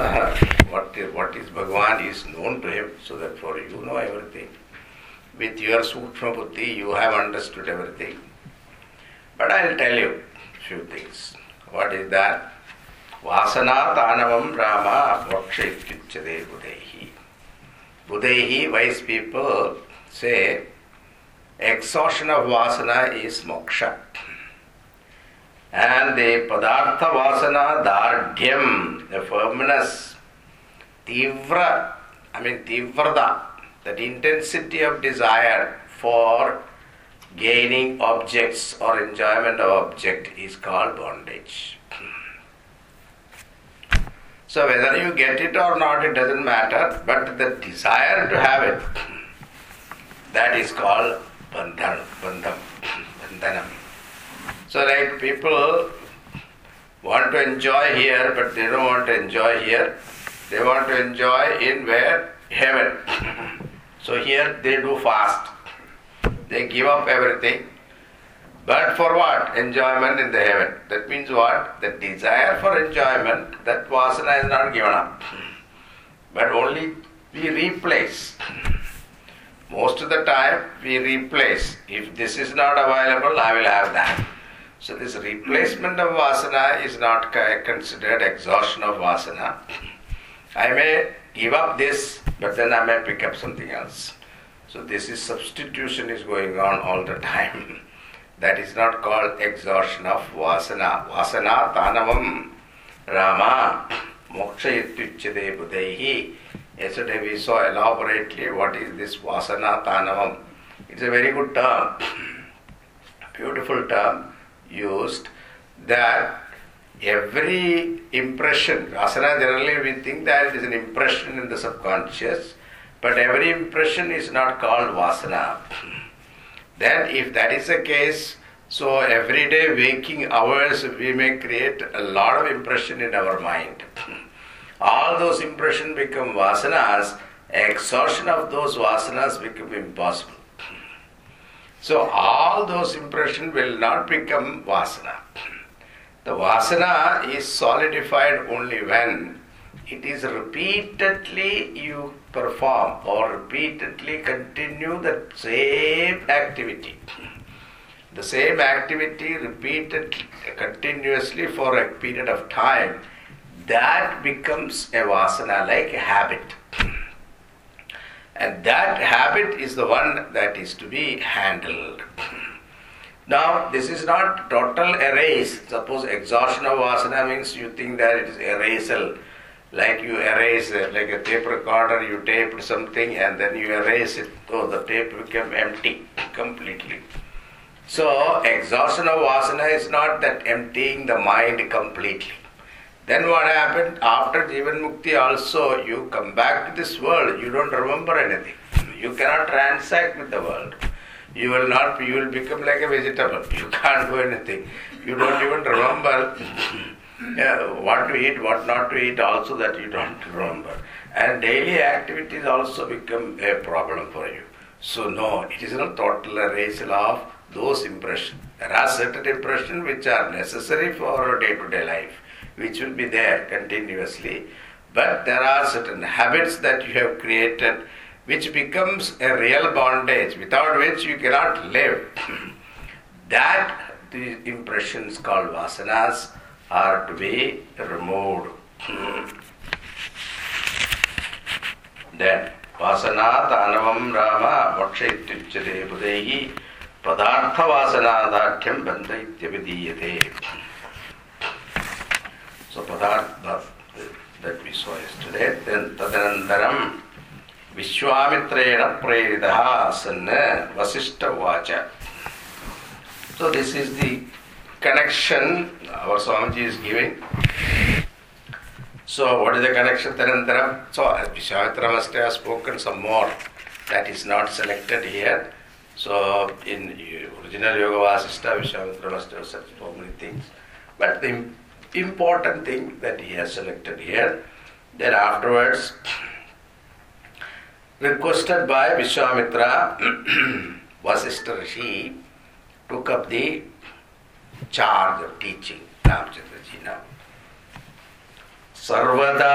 uh, what, what is Bhagavan is known to him, so therefore you know everything. With your Sukshma Buddhi, you have understood everything. But I will tell you few things. What is that? Vasana Tanavam Rama Moksha Buddhehi. Buddhehi, wise people say, exhaustion of vasana is moksha. And the padartha vasana dardhyam, the firmness, tivra, I mean tivrada, that intensity of desire for gaining objects or enjoyment of object is called bondage. So whether you get it or not, it doesn't matter, but the desire to have it, that is called bandhan, bandham, bandhanam. So like people want to enjoy here, but they don't want to enjoy here. They want to enjoy in where? Heaven. So here they do fast. They give up everything. But for what? Enjoyment in the heaven. That means what? The desire for enjoyment, that vasana is not given up. But only we replace. Most of the time we replace. If this is not available, I will have that. So this replacement of vasana is not considered exhaustion of vasana. I may give up this, but then I may pick up something else. So this is substitution is going on all the time. that is not called exhaustion of vasana. Vasana tanavam Rama moksha ityuchade buddhaihi. Yesterday we saw elaborately what is this vasana tanavam. It's a very good term, beautiful term used that every impression, asana generally we think that it is an impression in the subconscious, but every impression is not called vasana. Then, if that is the case, so every day waking hours we may create a lot of impression in our mind. All those impressions become vasanas, exhaustion of those vasanas become impossible. So all those impressions will not become vasana. The vasana is solidified only when it is repeatedly you perform or repeatedly continue the same activity. The same activity repeated continuously for a period of time, that becomes a vasana like a habit. And that habit is the one that is to be handled. Now, this is not total erase. Suppose exhaustion of vasana means you think that it is erasal. Like you erase, uh, like a tape recorder, you taped something and then you erase it, so the tape became empty completely. So, exhaustion of vasana is not that emptying the mind completely. Then what happened? After Jivan Mukti also, you come back to this world, you don't remember anything. You cannot transact with the world. You will not, you will become like a vegetable. You can't do anything. You don't even remember yeah, what to eat, what not to eat, also that you don't remember. And daily activities also become a problem for you. So, no, it is not total erasal of those impressions. There are certain impressions which are necessary for a day to day life which will be there continuously. But there are certain habits that you have created which becomes a real bondage without which you cannot live. that the impressions called vasanas are to be removed. then anavam rama moksha ityuchate budehi padartha vasanadatyam banda ityavidiyate. So Padartha that we saw yesterday, then Tadanandaram Vishwamitrena Preritaha Sanna Vasishta Vacha. So this is the connection our Swamiji is giving. So what is the connection Tadanandaram? So Vishwamitra must have spoken some more. That is not selected here. So in original Yoga Vasishta, Vishwamitra must have said so many things. But the important thing that he has selected here. Then afterwards, requested by Vishwamitra, Vasishtha Rishi took up the charge of teaching Ramchandraji now. सर्वदा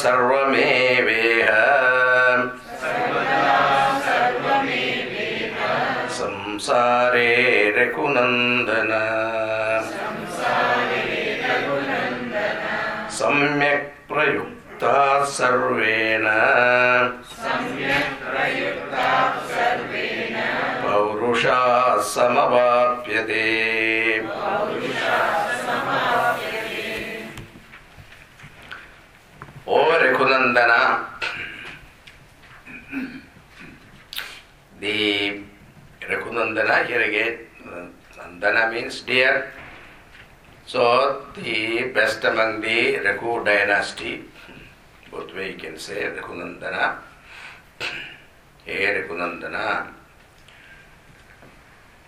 सर्वमेवेह संसारे Raghunandan प्रयुक्ता पौरुषा O Raghunandana, the Raghunandana here again, Nandana means dear. So the best among the Raghu dynasty, both way you can say Raghunandana. Hey Raghunandana.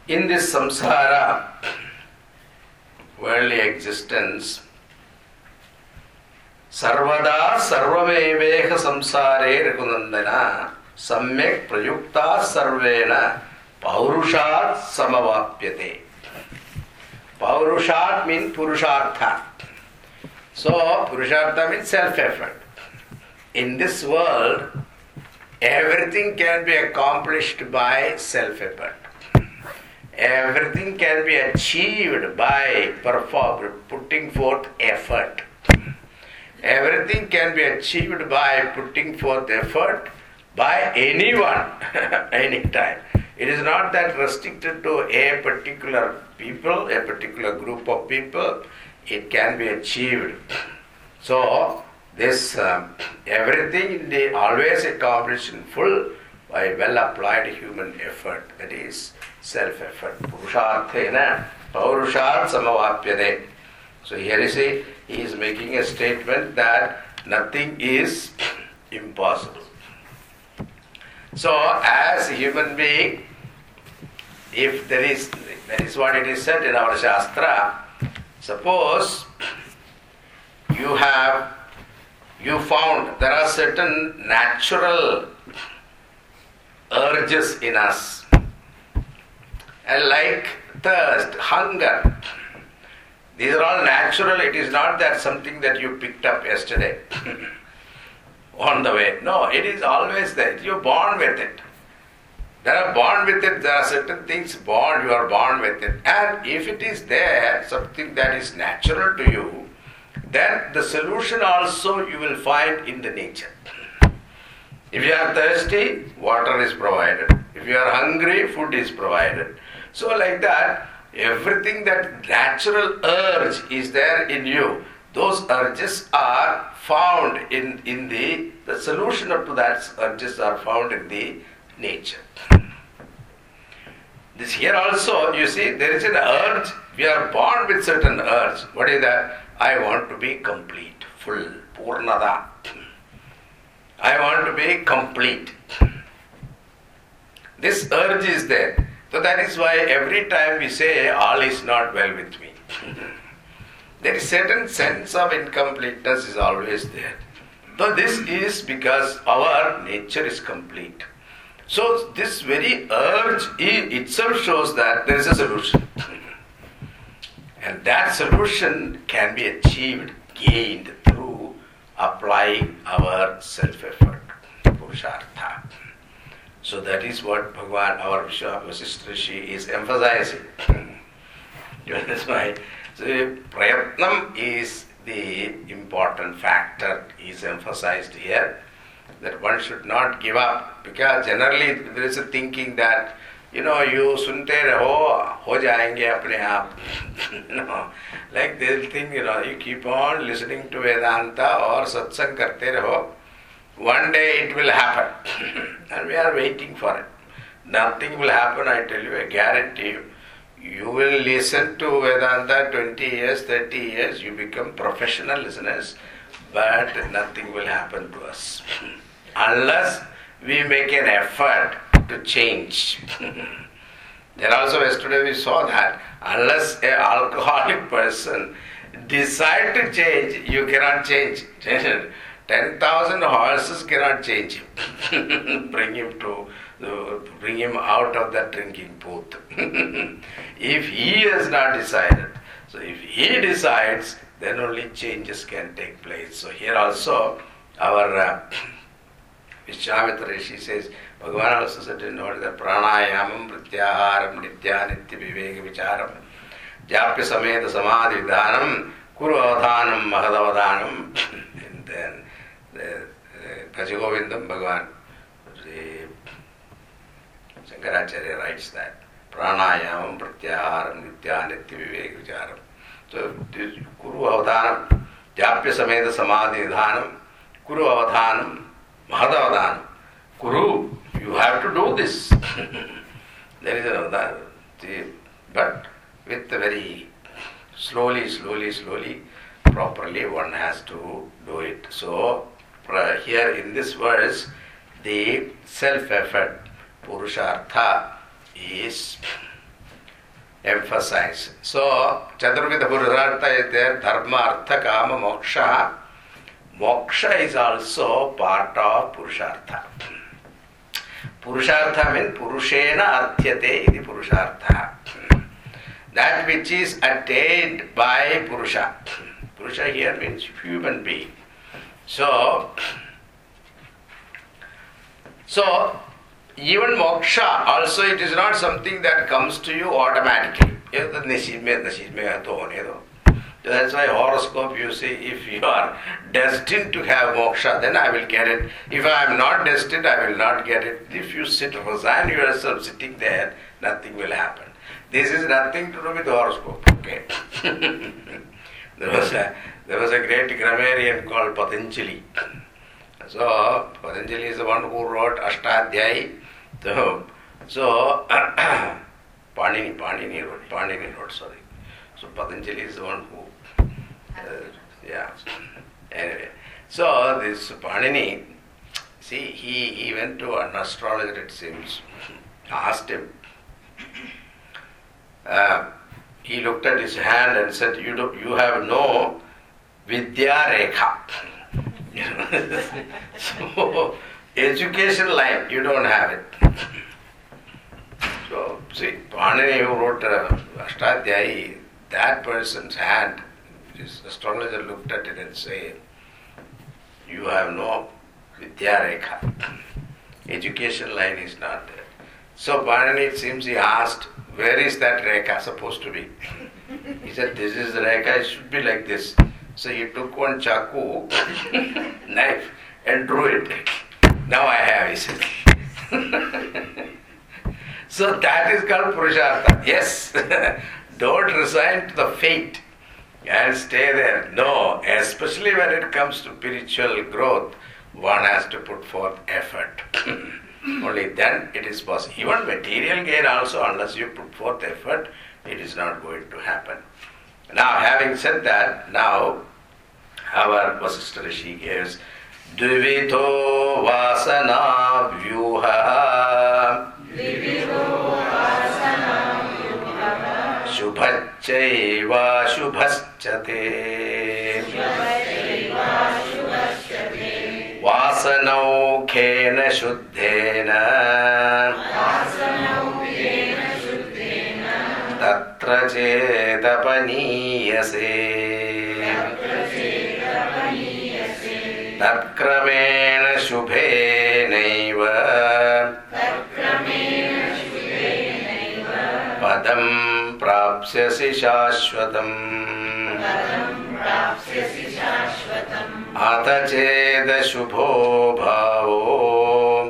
In this samsara, worldly existence, सर्वदा सर्वमेवेह संसारे रघुनंदन सम्यक प्रयुक्ता सर्वेण पौरुषात् समवाप्यते Paurushat means Purushartha. So, Purushartha means self effort. In this world, everything can be accomplished by self effort. Everything can be achieved by putting forth effort. Everything can be achieved by putting forth effort by anyone, anytime. It is not that restricted to a particular people, a particular group of people. It can be achieved. So, this um, everything they always accomplished in full by well applied human effort, that is self effort. Purusharthena. So here you see, he is making a statement that nothing is impossible. So as a human being, if there is, that is what it is said in our Shastra, suppose you have, you found there are certain natural urges in us, and like thirst, hunger, these are all natural. It is not that something that you picked up yesterday on the way. No, it is always there. You're born with it. There are born with it. There are certain things born. You are born with it. And if it is there, something that is natural to you, then the solution also you will find in the nature. If you are thirsty, water is provided. If you are hungry, food is provided. So, like that, everything that natural urge is there in you, those urges are found in, in the, the solution to that urges are found in the nature. This here also, you see, there is an urge. We are born with certain urge. What is that? I want to be complete, full, purnada. I want to be complete. This urge is there. So that is why every time we say all is not well with me. there is certain sense of incompleteness is always there. So this is because our nature is complete. So this very urge itself shows that there is a solution. and that solution can be achieved, gained through applying our self-effort, purushartha. So that is what Bhagavan, our Vasishtha Rishi, is emphasizing. That's why so prayatnam is the important factor is emphasized here that one should not give up because generally there is a thinking that you know you sunte raho ho jayenge apne aap know like this thing you know you keep on listening to vedanta or satsang karte raho one day it will happen, and we are waiting for it. Nothing will happen, I tell you, I guarantee you. You will listen to Vedanta 20 years, 30 years, you become professional listeners, but nothing will happen to us. Unless we make an effort to change. then also yesterday we saw that unless an alcoholic person decide to change, you cannot change. 10,000 horses cannot change him, bring him to, bring him out of that drinking booth. if he has not decided, so if he decides, then only changes can take place. So here also, our uh, Mahadavadhanam, and then the, the Bhajagovindam Bhagavan, the Shankaracharya writes that pranayamam, pratyaharam, nityanitya viveka vicharam. So this Kuru avadhanam, japya sameta samadhi vidhanam, Kuru avadhanam, Mahadavadan. Guru, you have to do this. there is another. But with very slowly, slowly, slowly, properly one has to do it. So here in this verse, the self-effort, Purushartha, is emphasized. So Chaturvida Purushartha is there, Dharma, Artha, Kama, Moksha. Moksha is also part of Purushartha. Purushartha means Purushena Arthyate iti Purushartha. That which is attained by Purusha. Purusha here means human being. So, so even moksha also it is not something that comes to you automatically. That's why horoscope you see if you are destined to have moksha, then I will get it. If I am not destined, I will not get it. If you sit, resign yourself sitting there, nothing will happen. This is nothing to do with horoscope. Okay. there was a there was a great grammarian called Patanjali. So Patanjali is the one who wrote Ashtadhyayi. So, so Panini, Panini wrote, Panini wrote, sorry. So Patanjali is the one who uh, yeah. Anyway, so this Panini, see, he, he went to an astrologer, it seems, asked him. Uh, he looked at his hand and said, You, do, you have no Vidya Rekha. so, education line, you don't have it. So, see, Panini who wrote uh, Ashtadhyayi, that person's hand this astrologer looked at it and said, You have no Vidya Rekha. Education line is not there. So Panini, it seems he asked, Where is that Rekha supposed to be? He said, This is the Rekha, it should be like this. So he took one chaku, knife, and drew it. Now I have, he said. so that is called Purushartha. Yes, don't resign to the fate and stay there. No, especially when it comes to spiritual growth, one has to put forth effort. Only then it is possible. Even material gain also, unless you put forth effort, it is not going to happen. Now, having said that, now our Vasishtha Rishi gives Dvivito Vasana Vyuha. शुभश्चैवाशुभश्च ते वासनौखेन शुद्धेन। तत्र चेदपनीयसे। तत्क्रमेण शुभेनैव। पदम् प्राप्स्यसि शाश्वतम्। अथ चेदशुभो भावो।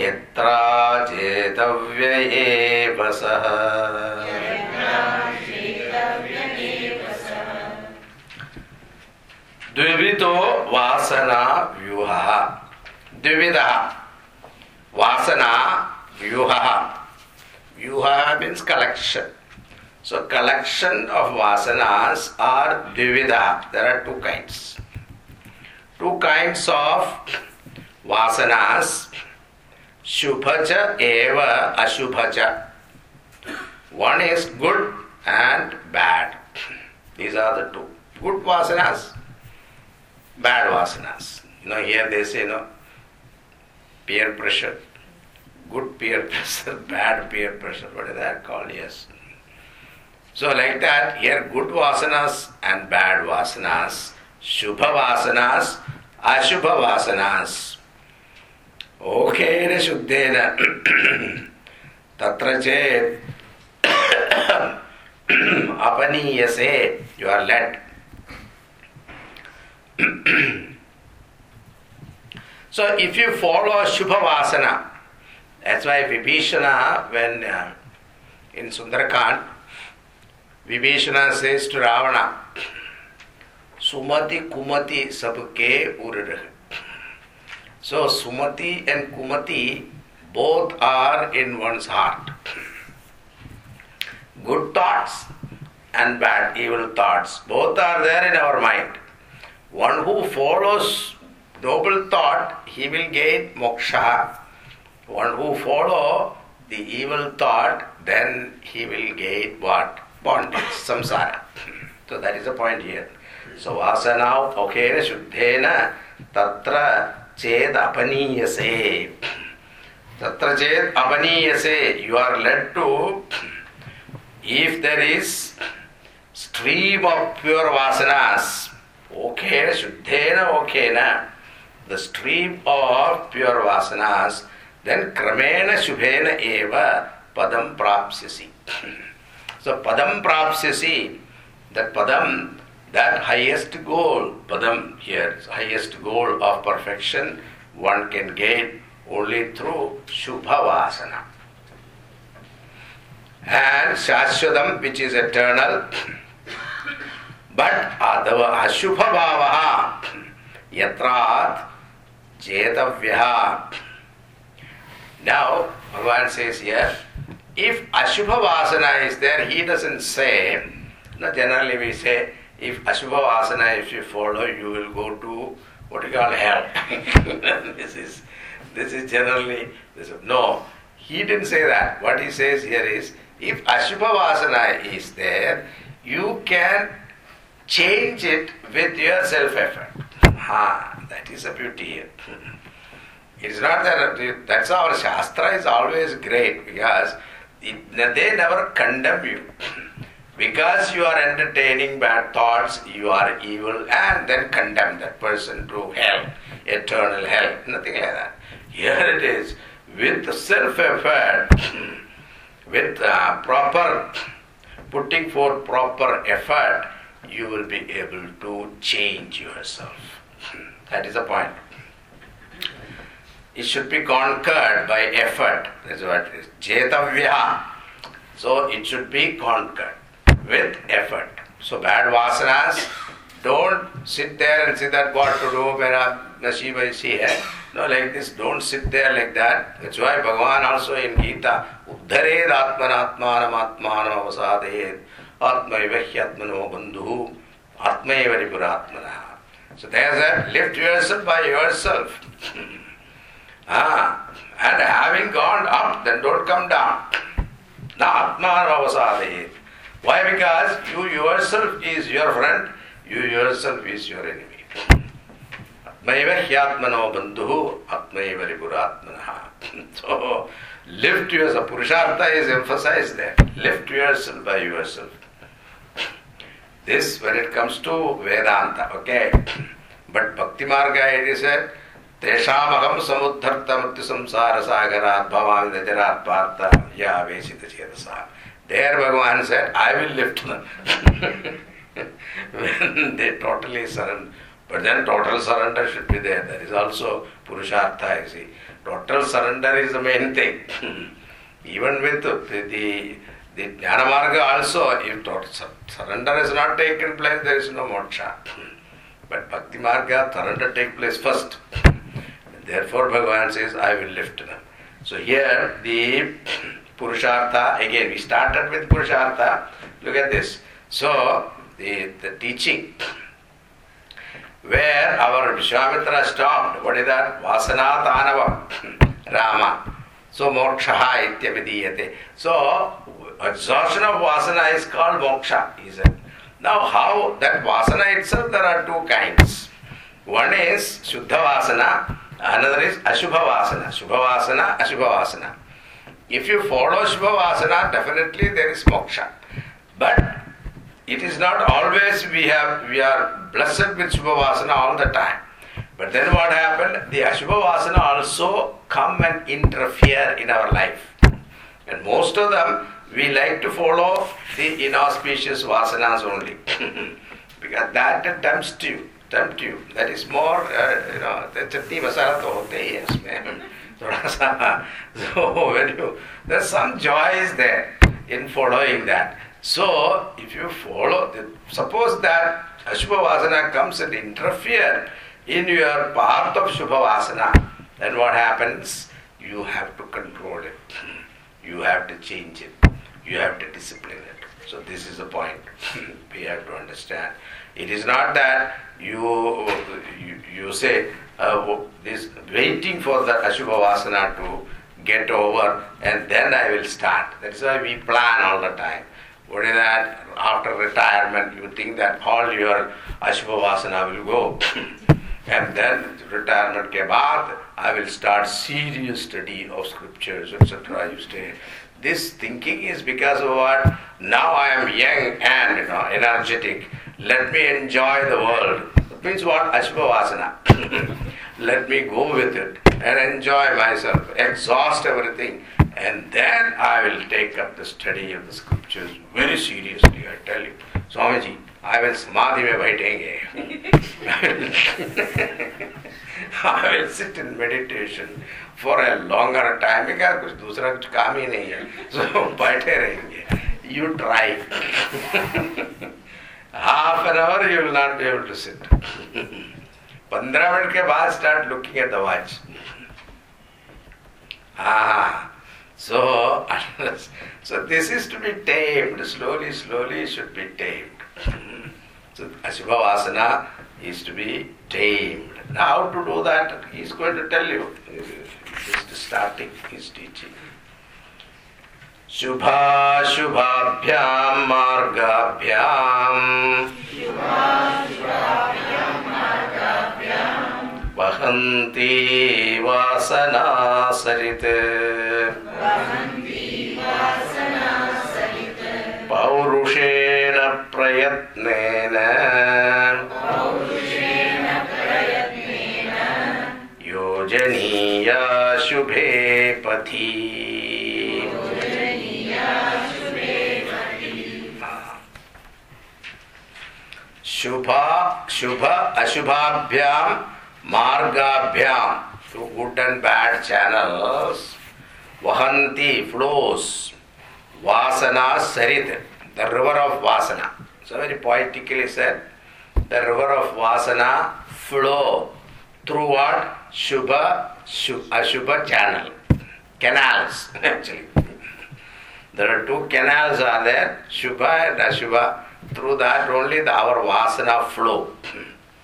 यत्रा चेतव्य सः। द्विविधो वासना व्यूहः। द्विविधः। वासना व्यूहः। Vyuha means collection. So collection of vasanas are dvivida. There are two kinds. Two kinds of vasanas. Shubhaja eva ashubhaja. One is good and bad. These are the two. Good vasanas, bad vasanas. You know, here they say, you know, peer pressure good peer pressure, bad peer pressure, what is that called? Yes. So, like that, here good vasanas and bad vasanas, shubha vasanas, ashubha vasanas. ओकेन शुद्धेन तत्र चेत् अपनीयसे यु आर् लेट् so if you follow Shubha Vasana, that's why Vibhishana, when uh, in Sundarakand, Vibhishana says to Ravana, Sumati Kumati sabke urah. So Sumati and Kumati both are in one's heart. Good thoughts and bad, evil thoughts, both are there in our mind. One who follows noble thought, he will gain moksha. One who follow the evil thought, then he will gain what? Bondage, samsara. So that is the point here. So vasana okena shuddhena tatra ched apaniyase. Tatra ched apaniyase. You are led to, if there is stream of pure vasanas, okay, shuddhena okena, the stream of pure vasanas, then क्रमेण शुभेन एव पदम प्राप्स्यसि। So पदम प्राप्स्यसि that पदम that highest goal Padma here highest goal of perfection one can get only through शुभ वासना and शाश्वतम विच इज़ एटर्नल बट अदव अशुभ भाव यत्रात् जेतव्यः Now, Bhagavan says here, if Ashubha Vasana is there, he doesn't say, no, generally we say, if Ashubha Vasana, if you follow, you will go to what you call hell. this is this is generally this no. He didn't say that. What he says here is if Ashubha Vasana is there, you can change it with your self effort. Ha, that is the beauty here. It's not that that's our Shastra is always great because it, they never condemn you. Because you are entertaining bad thoughts, you are evil, and then condemn that person to hell, eternal hell. Nothing like that. Here it is with self effort, with uh, proper putting forth proper effort, you will be able to change yourself. That is the point. It should be conquered by effort. That's what it is. Jetavya. So it should be conquered with effort. So bad vasanas, don't sit there and say that what to do when Nasiba is here. No, like this, don't sit there like that. That's why Bhagavan also in Gita, Uddhared Atmanatmanam Atmanam Avasadayed Atmaiva Hyatmano Bandhu Atmaiva Ripuratmana. So there's a lift yourself by yourself. ah, and having gone up, then don't come down. Na Atmanam Avasadayed. Why? Because you yourself is your friend, you yourself is your enemy. Atmaiva hyatmano bandhu, atmaiva ripuratmana. So, lift yourself. Purushartha is emphasized there. Lift yourself by yourself. This, when it comes to Vedanta, okay. But Bhakti Marga, it is said, तेषामहं समुद्धर्त मृत्यु भवामि नजरात् पार्थ या वेशित चेतसा There Bhagavan said, I will lift them. when they totally surrender. But then total surrender should be there. That is also Purushartha, you see. Total surrender is the main thing. Even with the, the, Jnana Marga also, if total surrender has not taken place, there is no moksha. But Bhakti Marga, surrender take place first. Therefore Bhagavan says, I will lift them. So here the Purushartha, again we started with Purushartha. Look at this. So the, the teaching where our Vishwamitra stopped, what is that? Vasana Tanavam, Rama. So moksha ityabhidiyate. So exhaustion of vasana is called moksha, he said. Now how that vasana itself there are two kinds. One is Shuddha Vasana, another is Ashubha Vasana. Shubha Vasana, Ashubha Vasana. If you follow Shubha Vasana, definitely there is moksha. But it is not always we have we are blessed with Shubhavasana all the time. But then what happened? The Ashubhavasana also come and interfere in our life. And most of them we like to follow the inauspicious vasanas only. because that tempts you Tempt you. That is more, uh, you know, the chutney masala to hote hi hai usme. थोड़ा सा so when you there's some joy is there in following that so if you follow the, suppose that ashubha vasana comes and interfere in your path of shubha vasana then what happens you have to control it you have to change it you have to discipline it so this is the point we have to understand it is not that you you, you say uh, this waiting for the Ashubha Vasana to get over and then I will start. That's why we plan all the time. What is that? After retirement, you think that all your Ashubha Vasana will go. and then retirement ke baad, I will start serious study of scriptures, etc. You stay. This thinking is because of what? Now I am young and you know energetic. Let me enjoy the world. It means what? Ashubhavasana. Let me go with it and enjoy myself, exhaust everything, and then I will take up the study of the scriptures very seriously, I tell you. Swamiji, I will samadhi mein baithenge. I will sit in meditation for a longer time because कुछ दूसरा कुछ काम ही so बैठे रहेंगे you try half an hour you will not be able to sit. 15 minute ke baad start looking at the watch. Ah, so, so this is to be tamed. Slowly, slowly should be tamed. So Ashubha Vasana is to be tamed. Now how to do that? He is going to tell you. He's starting his teaching. शुभाशुभाभ्यां मार्गाभ्याम् वहन्ति वासना सरित् पौरुषेण प्रयत्नेन। योजनीया शुभे पथि। शुभा, शुभ अशुभाभ्याम मार्गाभ्याम through good and bad channels वहंती flows वासना, सरित. द रिवर ऑफ़ वासना. So very poetically sir the river of वासना फ्लो थ्रू वाट शुभ अशुभ channel canals actually there are two canals are there Shubh and अशुभ. Through that only the, our vasana flow.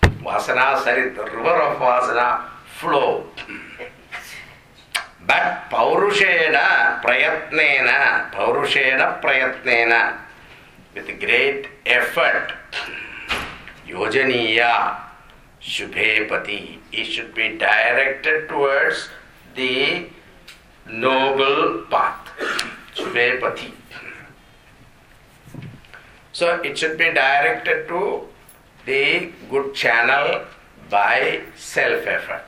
Vasana sarit, the river of vasana flow. But paurushena prayatnena, paurushena prayatnena, with great effort, yojaniya, shubhepati, it should be directed towards the noble path. Shubhepati. So it should be directed to the good channel by self effort.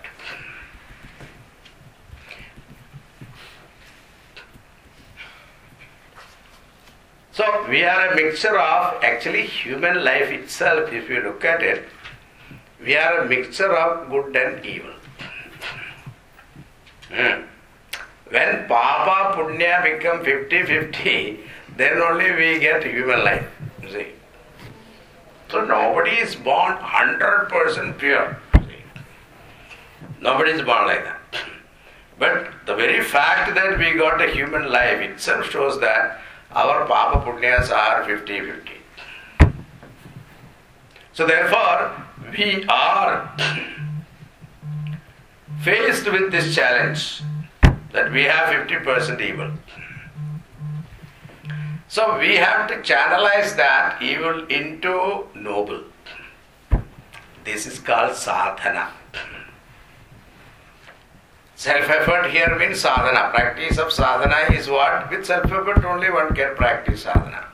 So we are a mixture of actually human life itself, if you look at it, we are a mixture of good and evil. Hmm. When Papa Punya become 50 50, then only we get human life. See. So nobody is born 100% pure. Nobody is born like that. But the very fact that we got a human life itself shows that our Papa Punyas are 50 50. So therefore, we are faced with this challenge that we have 50% evil. So we have to channelize that evil into noble. This is called sadhana. Self effort here means sadhana. Practice of sadhana is what? With self effort only one can practice sadhana.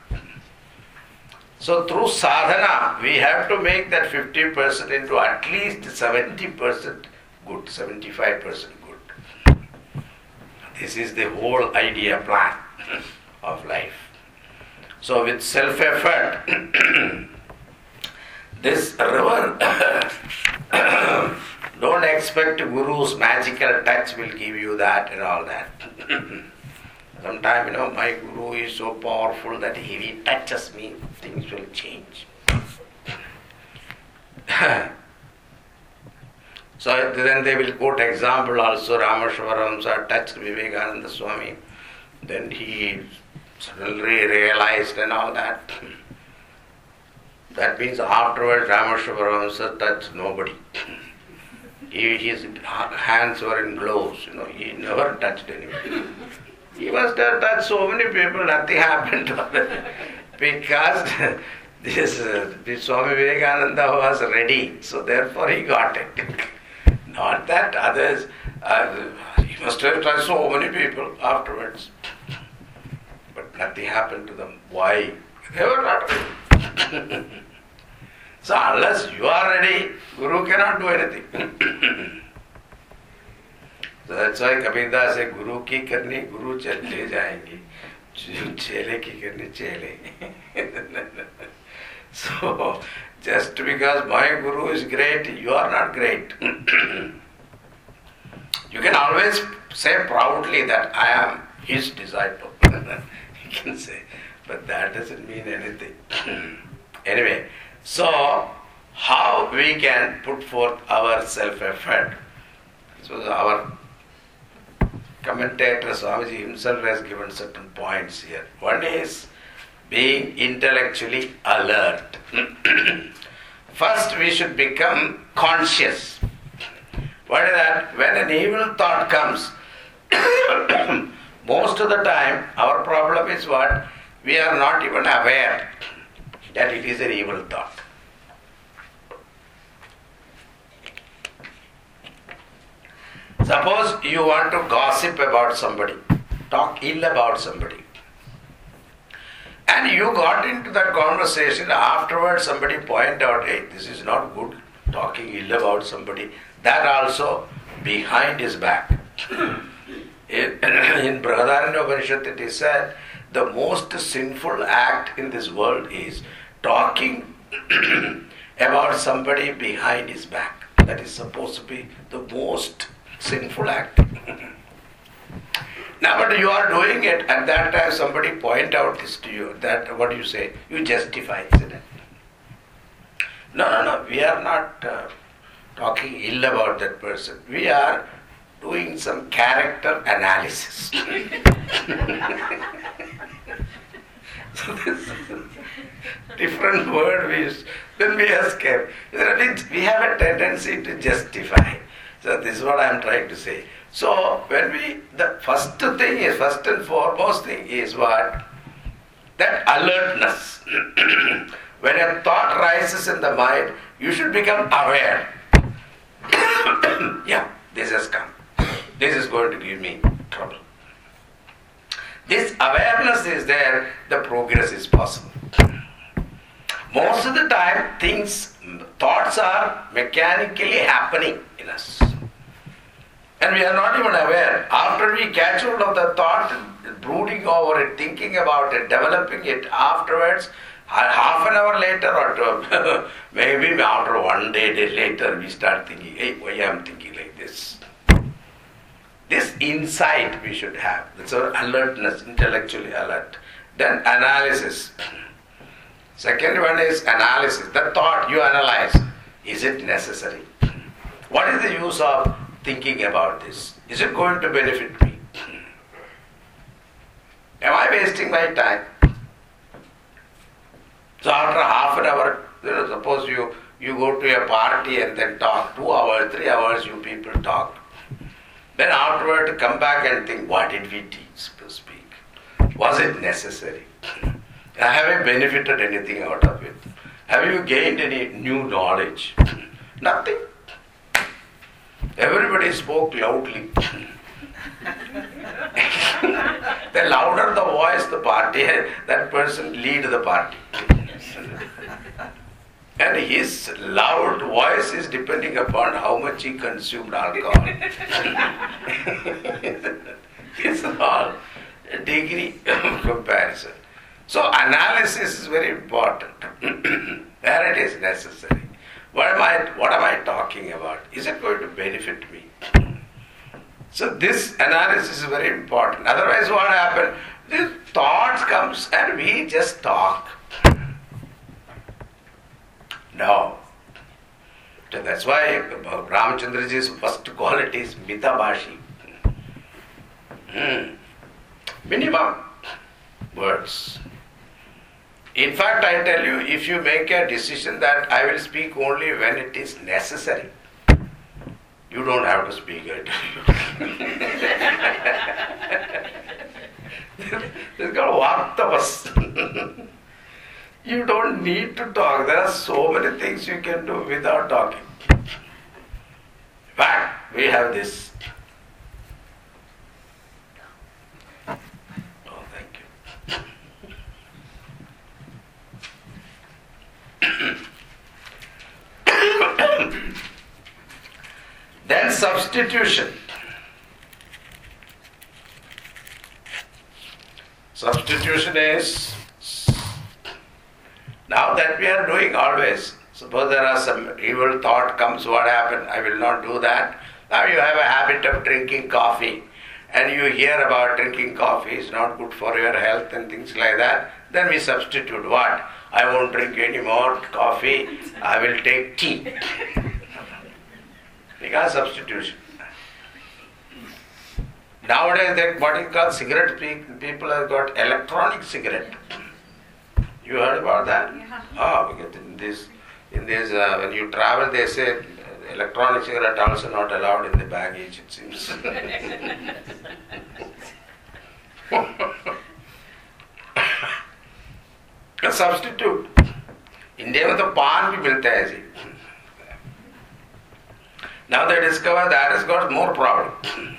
So through sadhana, we have to make that 50% into at least 70% good, 75% good. This is the whole idea plan of life. So with self-effort, this river, don't expect Guru's magical touch will give you that and all that. Sometimes, you know, my Guru is so powerful that if he touches me, things will change. so then they will quote example also Rameshwaramsa touched Vivekananda Swami. Then he suddenly realized and all that. That means afterwards Rameshwaramsa touched nobody. He, his hands were in gloves, you know, he never touched anybody. He must have touched so many people, nothing happened to him. because this, this Swami Vivekananda was ready, so therefore he got it. Not that others, uh, he must have touched so many people afterwards. But nothing happened to them. Why? They were not ready. so unless you are ready, Guru cannot do anything. तो that's why Kabirdas से गुरु की करनी गुरु चले जाएंगे चेले की करनी चेले so just because my guru is great you are not great you can always say proudly that i am his disciple you can say but that doesn't mean anything anyway so how we can put forth our self effort so our commentator Swamiji himself has given certain points here. One is being intellectually alert. First, we should become conscious. What is that? When an evil thought comes, most of the time, our problem is what? We are not even aware that it is an evil thought. Suppose you want to gossip about somebody, talk ill about somebody, and you got into that conversation, afterwards somebody point out, hey, this is not good, talking ill about somebody, that also behind his back. In, in Brihadaranya Upanishad it is said, the most sinful act in this world is talking about somebody behind his back. That is supposed to be the most sinful act. now, but you are doing it, at that time somebody point out this to you. That what you say? You justify, it? No, no, no. We are not uh, talking ill about that person. We are doing some character analysis. so this different word we use. Then we escape. We have a tendency to justify. So this is what I am trying to say. So when we, the first thing is, first and foremost thing is what? That alertness. when a thought rises in the mind, you should become aware. yeah, this has come. This is going to give me trouble. This awareness is there, the progress is possible. Most of the time, things, thoughts are mechanically happening in us. And we are not even aware. After we catch hold of the thought, brooding over it, thinking about it, developing it, afterwards, half an hour later or maybe after one day, day later, we start thinking, hey, why I am thinking like this? This insight we should have. Our alertness, intellectually alert. Then analysis. Second one is analysis. The thought you analyze. Is it necessary? What is the use of thinking about this? Is it going to benefit me? Am I wasting my time? So after half an hour, you know, suppose you, you go to a party and then talk, two hours, three hours you people talk. Then afterward come back and think, what did we teach, to speak? Was it necessary? Have I benefited anything out of it? Have you gained any new knowledge? Nothing. Everybody spoke loudly. the louder the voice the party, that person lead the party. And his loud voice is depending upon how much he consumed alcohol. it's all degree of comparison. So analysis is very important. Where it is necessary. What am I what am I talking about? Is it going to benefit me? So this analysis is very important. Otherwise what happens? This thought comes and we just talk. No. So that's why Ramachandraji's first quality is Mitabashi. Hmm. Minimum words. In fact, I tell you, if you make a decision that I will speak only when it is necessary, you don't have to speak it. it's called Vartavas. You don't need to talk. There are so many things you can do without talking. But we have this Oh, thank you. then substitution. Substitution is now that we are doing always. Suppose there are some evil thought comes, what happened? I will not do that. Now you have a habit of drinking coffee and you hear about drinking coffee is not good for your health and things like that. Then we substitute what? I won't drink any more coffee, I will take tea. because substitution. Nowadays, they, what is called cigarette, people have got electronic cigarette. You heard about that? Yeah. Oh, because in this, in this, uh, when you travel, they say electronic cigarette also not allowed in the baggage. It seems. A substitute. India में तो पान भी मिलता है जी Now they discover that has got more problem.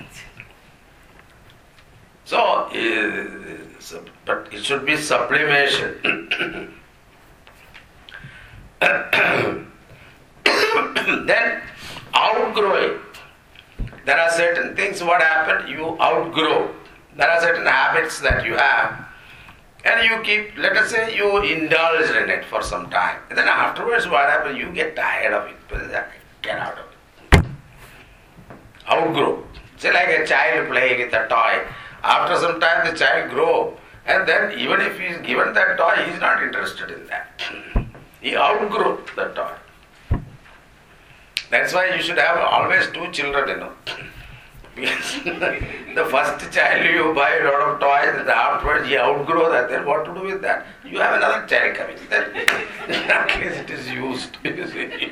So, uh, but it should be sublimation. then outgrowing. There are certain things what happen, you outgrow. There are certain habits that you have. And you keep, let us say, you indulge in it for some time. And then afterwards, what happens? You get tired of it. Get out of it. Outgrow. It's like a child playing with a toy. After some time, the child grow, and then even if he is given that toy, he is not interested in that. He outgrew the toy. That's why you should have always two children, you know. The first child you buy a lot of toys, and afterwards you outgrow that. Then what to do with that? You have another child coming. Then at case it is used. You see.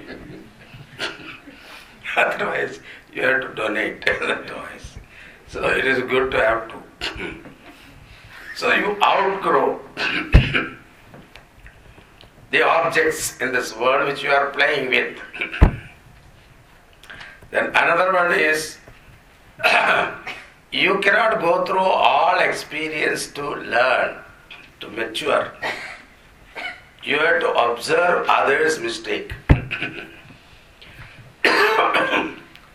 Otherwise, you have to donate the toys. So it is good to have two. So you outgrow the objects in this world which you are playing with. then another one is you cannot go through all experience to learn, to mature. You have to observe others' mistake.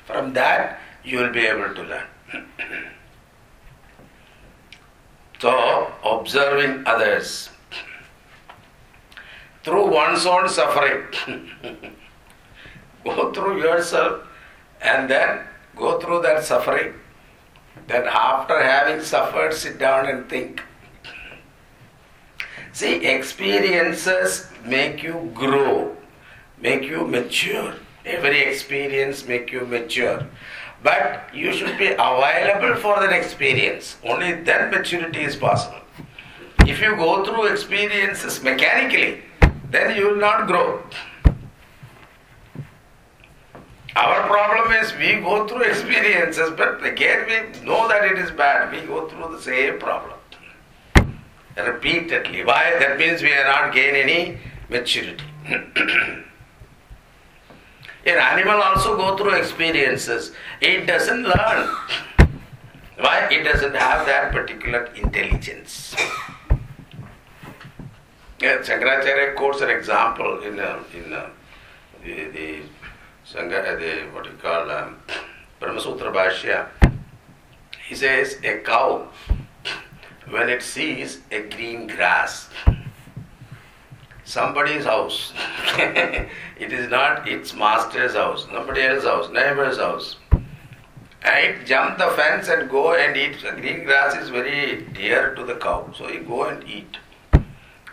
From that, you will be able to learn. So, observing others through one's own suffering, go through yourself and then go through that suffering. Then, after having suffered, sit down and think. See, experiences make you grow, make you mature. Every experience make you mature. But you should be available for that experience. Only then maturity is possible. If you go through experiences mechanically, then you will not grow. Our problem is we go through experiences, but again we know that it is bad. We go through the same problem repeatedly. Why? That means we are not gain any maturity. An animal also go through experiences. It doesn't learn. Why? It doesn't have that particular intelligence. Yeah, Shankaracharya quotes an example in uh, in uh, the, the, Shankara, the what you call um, Brahmasutra Bhashya. He says a cow when it sees a green grass, somebody's house, it is not its master's house, nobody else's house, neighbor's house. And it jump the fence and go and eat. The green grass is very dear to the cow, so he go and eat.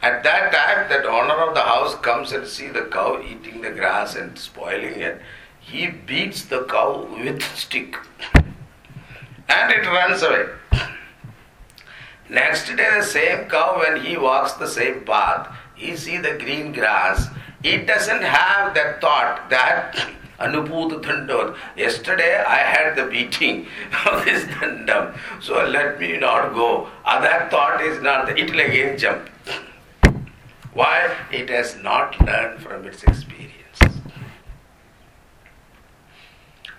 At that time, that owner of the house comes and see the cow eating the grass and spoiling it. He beats the cow with stick, and it runs away. Next day, the same cow, when he walks the same path, he see the green grass. It doesn't have that thought that Anuput Dandam. Yesterday I had the beating of this Dandam, so let me not go. Uh, that thought is not, it will again jump. Why? It has not learned from its experience.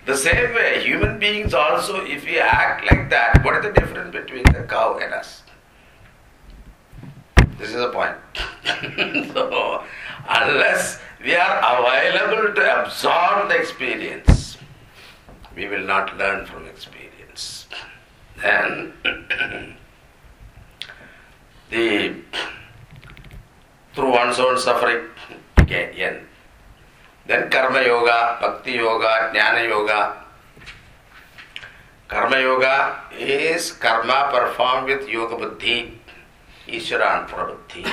The same way, human beings also, if we act like that, what is the difference between the cow and us? This is the point. so, unless we are available to absorb the experience, we will not learn from experience. Then, the through one's own suffering, end. Then karma yoga, bhakti yoga, jnana yoga. Karma yoga is karma performed with yoga buddhi, Ishvara prabuddhi.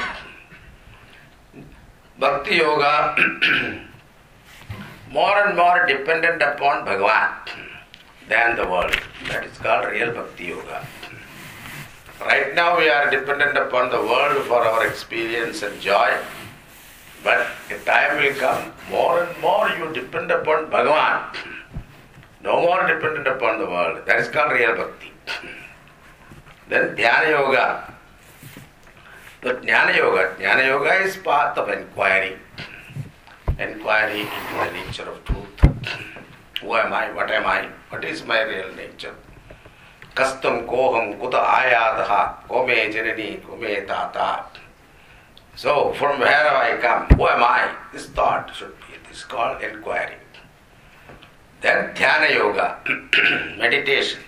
Bhakti yoga more and more dependent upon Bhagavan than the world. That is called real bhakti yoga. Right now we are dependent upon the world for our experience and joy. But a time will come, more and more you depend upon Bhagavan. No more dependent upon the world. That is called real bhakti. Then Dhyana Yoga. The Jnana Yoga. Jnana Yoga is path of inquiry. Inquiry into the nature of truth. Who am I? What am I? What is my real nature? Kastam koham kuta ayadaha kome janani kome tata. So, from where have I come? Who am I? This thought should be. This is called inquiry. Then Dhyana Yoga, meditation.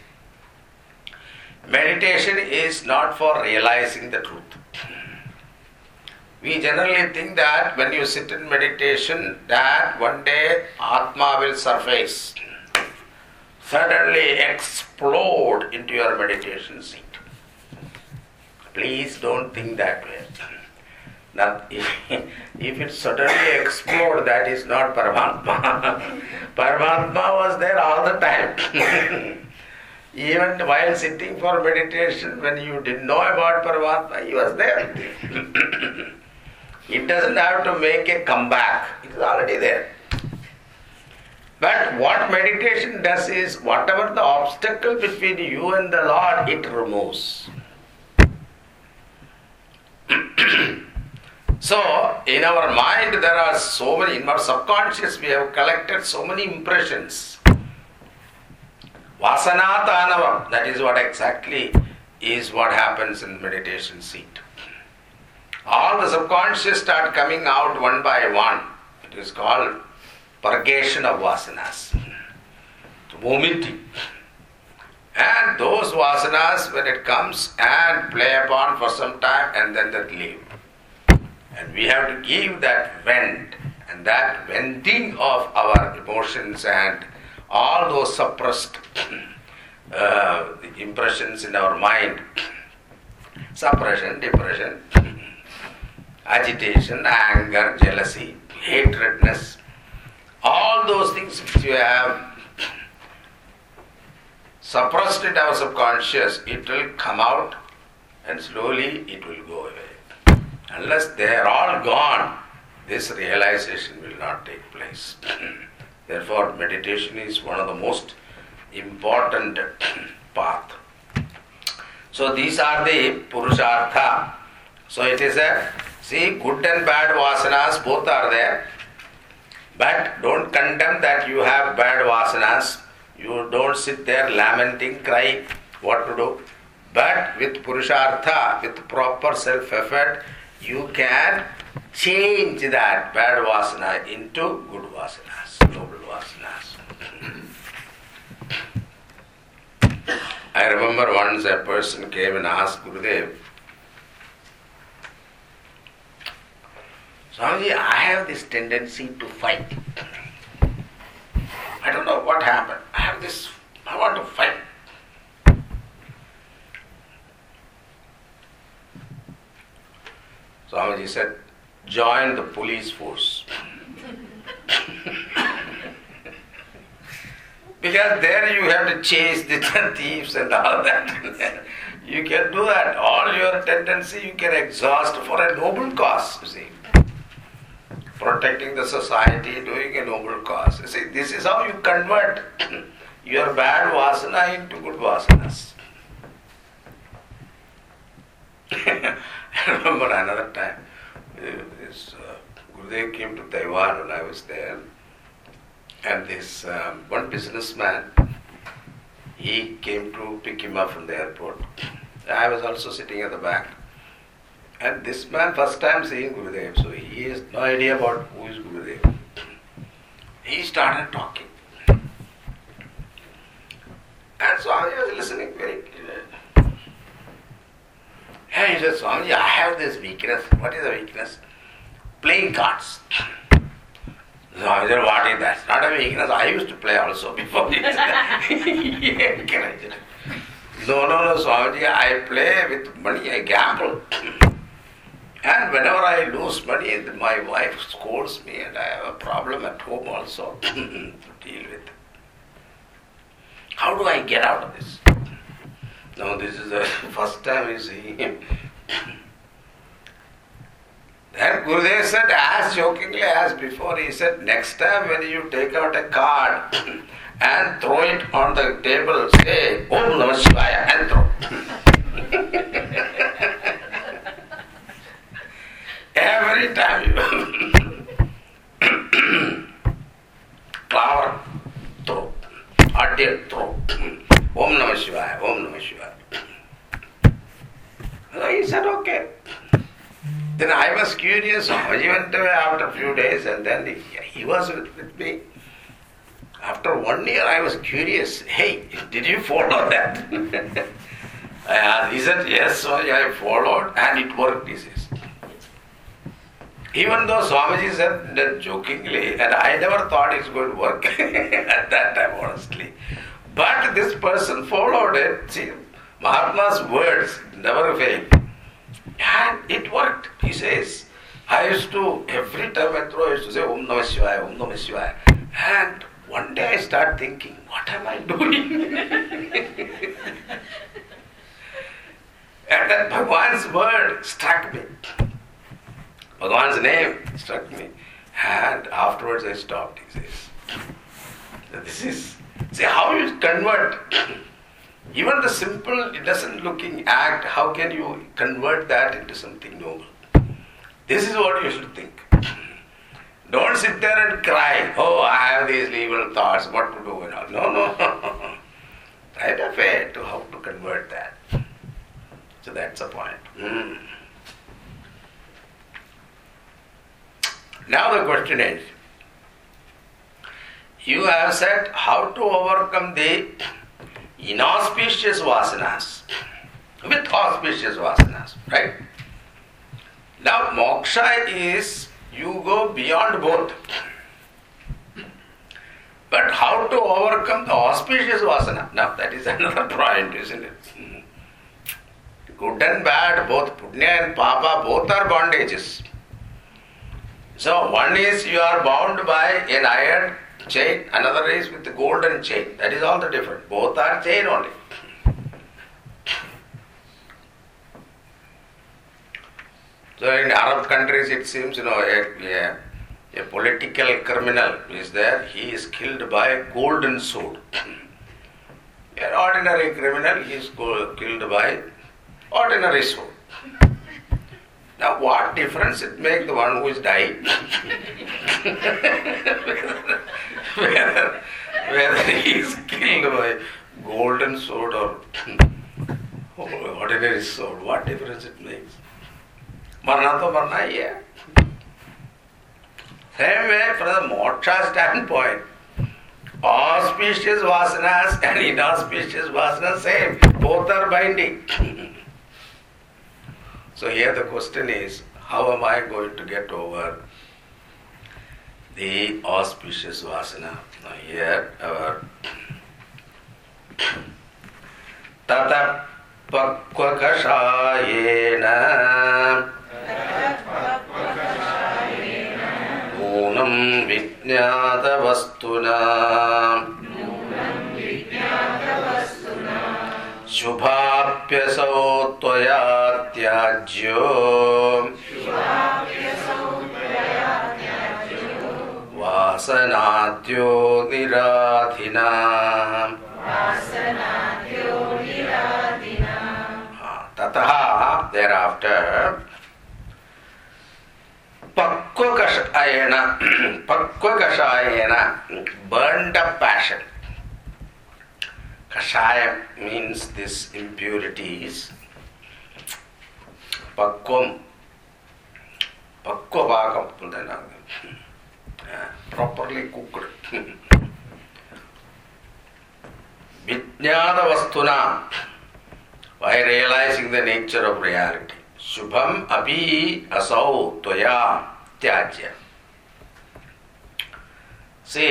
Meditation is not for realizing the truth. We generally think that when you sit in meditation, that one day Atma will surface, suddenly explode into your meditation seat. Please don't think that way. Now, if, if it suddenly explodes, that is not Paramatma. Paramatma was there all the time. Even while sitting for meditation, when you didn't know about Paramatma, he was there. It doesn't have to make a comeback, it is already there. But what meditation does is whatever the obstacle between you and the Lord, it removes. So, in our mind, there are so many, in our subconscious, we have collected so many impressions. Vasana Tanavam, that is what exactly is what happens in meditation seat. All the subconscious start coming out one by one. It is called purgation of vasanas, vomiting. And those vasanas, when it comes and play upon for some time and then they leave. And we have to give that vent and that venting of our emotions and all those suppressed uh, impressions in our mind suppression, depression, agitation, anger, jealousy, hatredness, all those things which you have suppressed in our subconscious, it will come out and slowly it will go away. Unless they are all gone, this realization will not take place. Therefore, meditation is one of the most important path. So these are the purushartha. So it is a see good and bad vasanas both are there. But don't condemn that you have bad vasanas. You don't sit there lamenting, crying, what to do. But with purushartha, with proper self effort, you can change that bad vasana into good vasanas, noble vasanas. I remember once a person came and asked Gurudev, Swamiji, I have this tendency to fight. I don't know what happened. I have this, I want to fight. Swamiji said, join the police force. because there you have to chase the thieves and all that. you can do that. All your tendency you can exhaust for a noble cause, you see. Protecting the society, doing a noble cause. You see, this is how you convert your bad vasana into good vasanas. I remember another time, uh, this uh, Gurudev came to Taiwan when I was there, and this um, one businessman, he came to pick him up from the airport. I was also sitting at the back. And this man first time seeing Gurudev, so he has no idea about who is Gurudev. He started talking. And Swami was listening very clearly. and he said, Swamiji, I have this weakness. What is the weakness? Playing cards. So I said, what is that? Not a weakness. I used to play also before this. no, no, no, Swamiji, I play with money, I gamble. And whenever I lose money, my wife scolds me and I have a problem at home also to deal with. How do I get out of this? Now, this is the first time you see him. Then Gurudev said, as jokingly as before, he said, next time when you take out a card and throw it on the table, say, Om Namah Shivaya, and throw. Every time flower, throw. Adya, throw. Om Namah Shivaya, Om Namah Shivaya. So he said, okay. Then I was curious. He went away after a few days and then he, he was with, with me. After one year, I was curious. Hey, did you follow that? uh, he said, yes, so I followed and it worked, he says. Even though Swamiji said that jokingly, and I never thought it's going to work at that time, honestly. But this person followed it. See, Mahatma's words never fail. And it worked. He says, I used to, every time I throw, I used to say Om Namah Shivaya, Om Namah Shivaya. And one day I start thinking, what am I doing? and then Bhagwan's word struck me. Bhagwan's name struck me. And afterwards I stopped, he says. This is, see how you convert. Even the simple, it doesn't looking act, how can you convert that into something noble? This is what you should think. Don't sit there and cry, oh, I have these evil thoughts, what to do. No, no. Try to to how to convert that. So that's the point. Mm. Now the question is, you have said how to overcome the inauspicious vasanas with auspicious vasanas, right? Now, moksha is you go beyond both. But how to overcome the auspicious vasana? Now, that is another point, isn't it? Good and bad, both punya and papa, both are bondages. So, one is you are bound by an iron chain, another is with the golden chain. That is all the difference. Both are chain only. So in Arab countries, it seems you know a, a, a political criminal is there. He is killed by a golden sword. An ordinary criminal is killed by ordinary sword. Now, what difference it makes the one who is dying? whether, whether he is killed by golden sword or ordinary sword, what difference it makes? Marna to marna ही है Same way, from the moksha standpoint, auspicious vasanas and inauspicious vasanas same. Both are binding. so here the question is, how am I going to get over the auspicious vasana? Now here our tata pakvakashayena नूनं विज्ञातवस्तुना शुभाप्यसौ त्वया त्याज्यो वासनाद्यो निराधिना ततः thereafter Pakvakashayena, Pakvakashayena, burned up passion. Kashaya means this impurities. Pakvam, Pakvapakam, properly cooked. Vijnana Vastuna, by realizing the nature of reality. Shubham अभी असौ त्वया त्याज्य से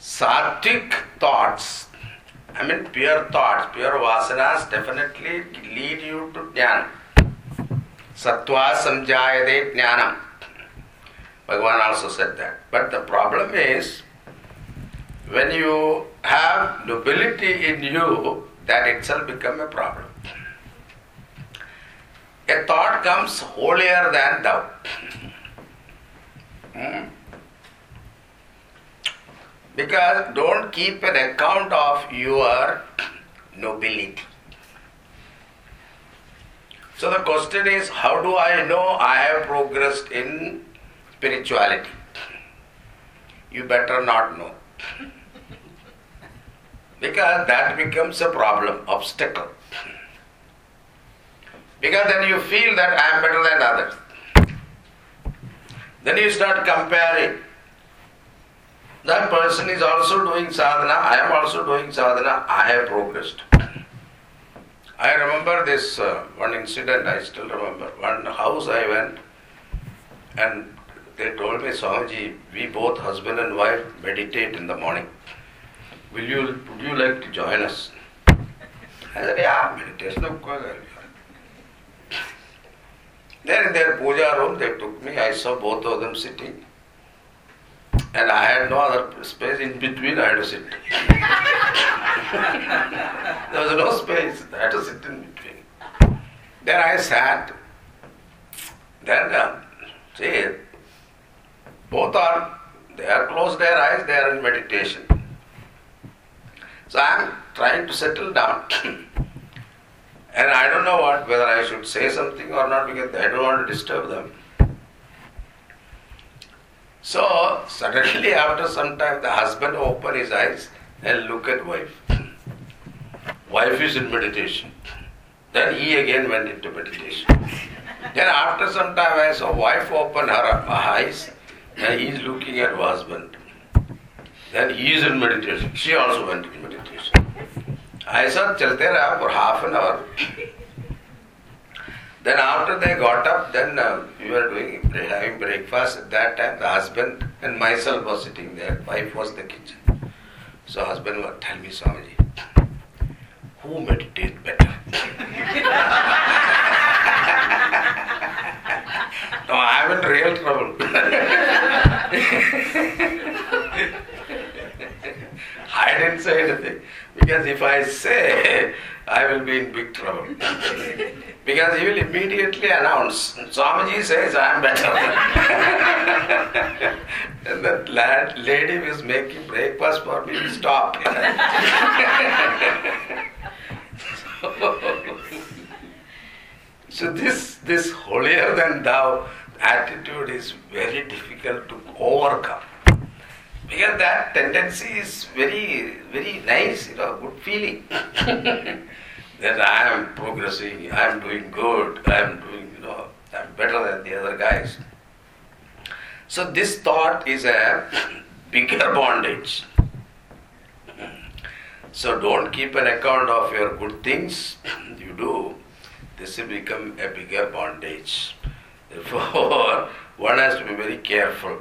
sattvic thoughts i mean pure thoughts pure vasanas definitely lead you to jnana sattva samjayate jnanam bhagavan also said that but the problem is when you have nobility in you that itself become a problem a thought comes holier than thou. Hmm? Because don't keep an account of your nobility. So the question is how do I know I have progressed in spirituality? You better not know. Because that becomes a problem, obstacle. Because then you feel that I am better than others. Then you start comparing. That person is also doing sadhana, I am also doing sadhana, I have progressed. I remember this uh, one incident, I still remember. One house I went and they told me, Swamiji, we both husband and wife meditate in the morning. Will you, would you like to join us? I said, yeah, meditation of course. Then in their puja room, they took me. I saw both of them sitting. And I had no other space in between, I had to sit. there was no space, I had to sit in between. Then I sat. Then, uh, see, both are, they are closed their eyes, they are in meditation. So I am trying to settle down. And I don't know what whether I should say something or not because I don't want to disturb them. So suddenly after some time the husband open his eyes and look at wife. Wife is in meditation. Then he again went into meditation. then after some time I saw wife open her eyes and he is looking at husband. Then he is in meditation. She also went in meditation. ऐसा चलते रहा for half an hour. Then after they got up, then uh, we were doing having breakfast. At that time, the husband and myself was sitting there. Wife was the kitchen. So husband would tell me, Swamiji, who meditates better? no, I'm in real trouble. I didn't say anything. Because if I say, I will be in big trouble. because he will immediately announce, Swamiji says I am better. and that lad, lady is making breakfast for me will stop. so this this holier than thou attitude is very difficult to overcome. Because that tendency is very, very nice, you know, good feeling. that I am progressing, I am doing good, I am doing, you know, I am better than the other guys. So this thought is a bigger bondage. So don't keep an account of your good things you do. This will become a bigger bondage. Therefore, one has to be very careful.